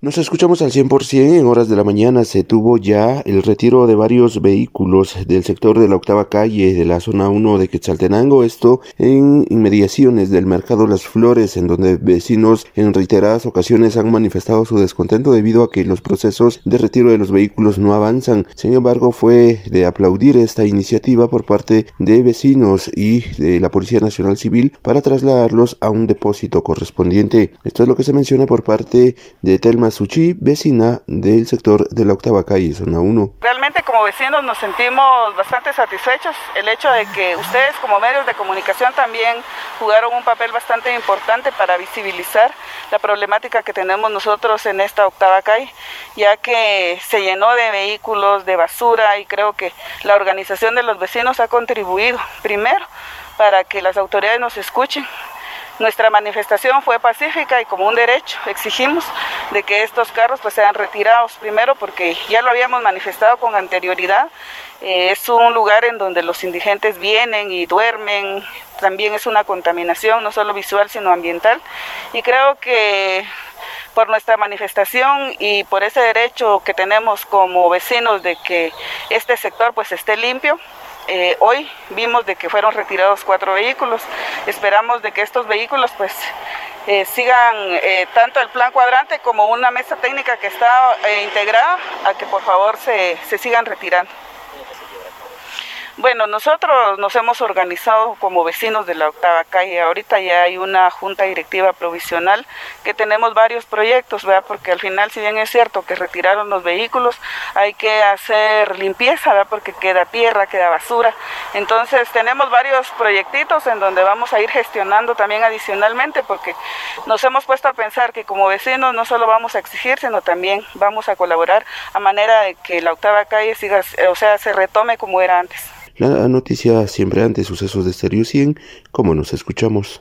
Nos escuchamos al 100%. En horas de la mañana se tuvo ya el retiro de varios vehículos del sector de la octava calle de la zona 1 de Quetzaltenango. Esto en inmediaciones del mercado Las Flores, en donde vecinos en reiteradas ocasiones han manifestado su descontento debido a que los procesos de retiro de los vehículos no avanzan. Sin embargo, fue de aplaudir esta iniciativa por parte de vecinos y de la Policía Nacional Civil para trasladarlos a un depósito correspondiente. Esto es lo que se menciona por parte de Telma Suchi, vecina del sector de la octava calle, zona 1. Realmente como vecinos nos sentimos bastante satisfechos. El hecho de que ustedes como medios de comunicación también jugaron un papel bastante importante para visibilizar la problemática que tenemos nosotros en esta octava calle, ya que se llenó de vehículos, de basura y creo que la organización de los vecinos ha contribuido primero para que las autoridades nos escuchen nuestra manifestación fue pacífica y como un derecho. Exigimos de que estos carros pues sean retirados primero porque ya lo habíamos manifestado con anterioridad. Eh, es un lugar en donde los indigentes vienen y duermen, también es una contaminación no solo visual sino ambiental. Y creo que por nuestra manifestación y por ese derecho que tenemos como vecinos de que este sector pues esté limpio, eh, hoy vimos de que fueron retirados cuatro vehículos. Esperamos de que estos vehículos pues eh, sigan eh, tanto el plan cuadrante como una mesa técnica que está integrada a que por favor se, sigan retirando. Bueno, nosotros nos hemos organizado como vecinos de la octava calle. Ahorita ya hay una junta directiva provisional que tenemos varios proyectos, ¿verdad? Porque al final, si bien es cierto que retiraron los vehículos, hay que hacer limpieza, ¿verdad? Porque queda tierra, queda basura. Entonces tenemos varios proyectitos en donde vamos a ir gestionando también adicionalmente, porque nos hemos puesto a pensar que como vecinos no solo vamos a exigir, sino también vamos a colaborar a manera de que la octava calle siga, o sea, se retome como era antes. La noticia siempre ante sucesos de Stereo 100, como nos escuchamos.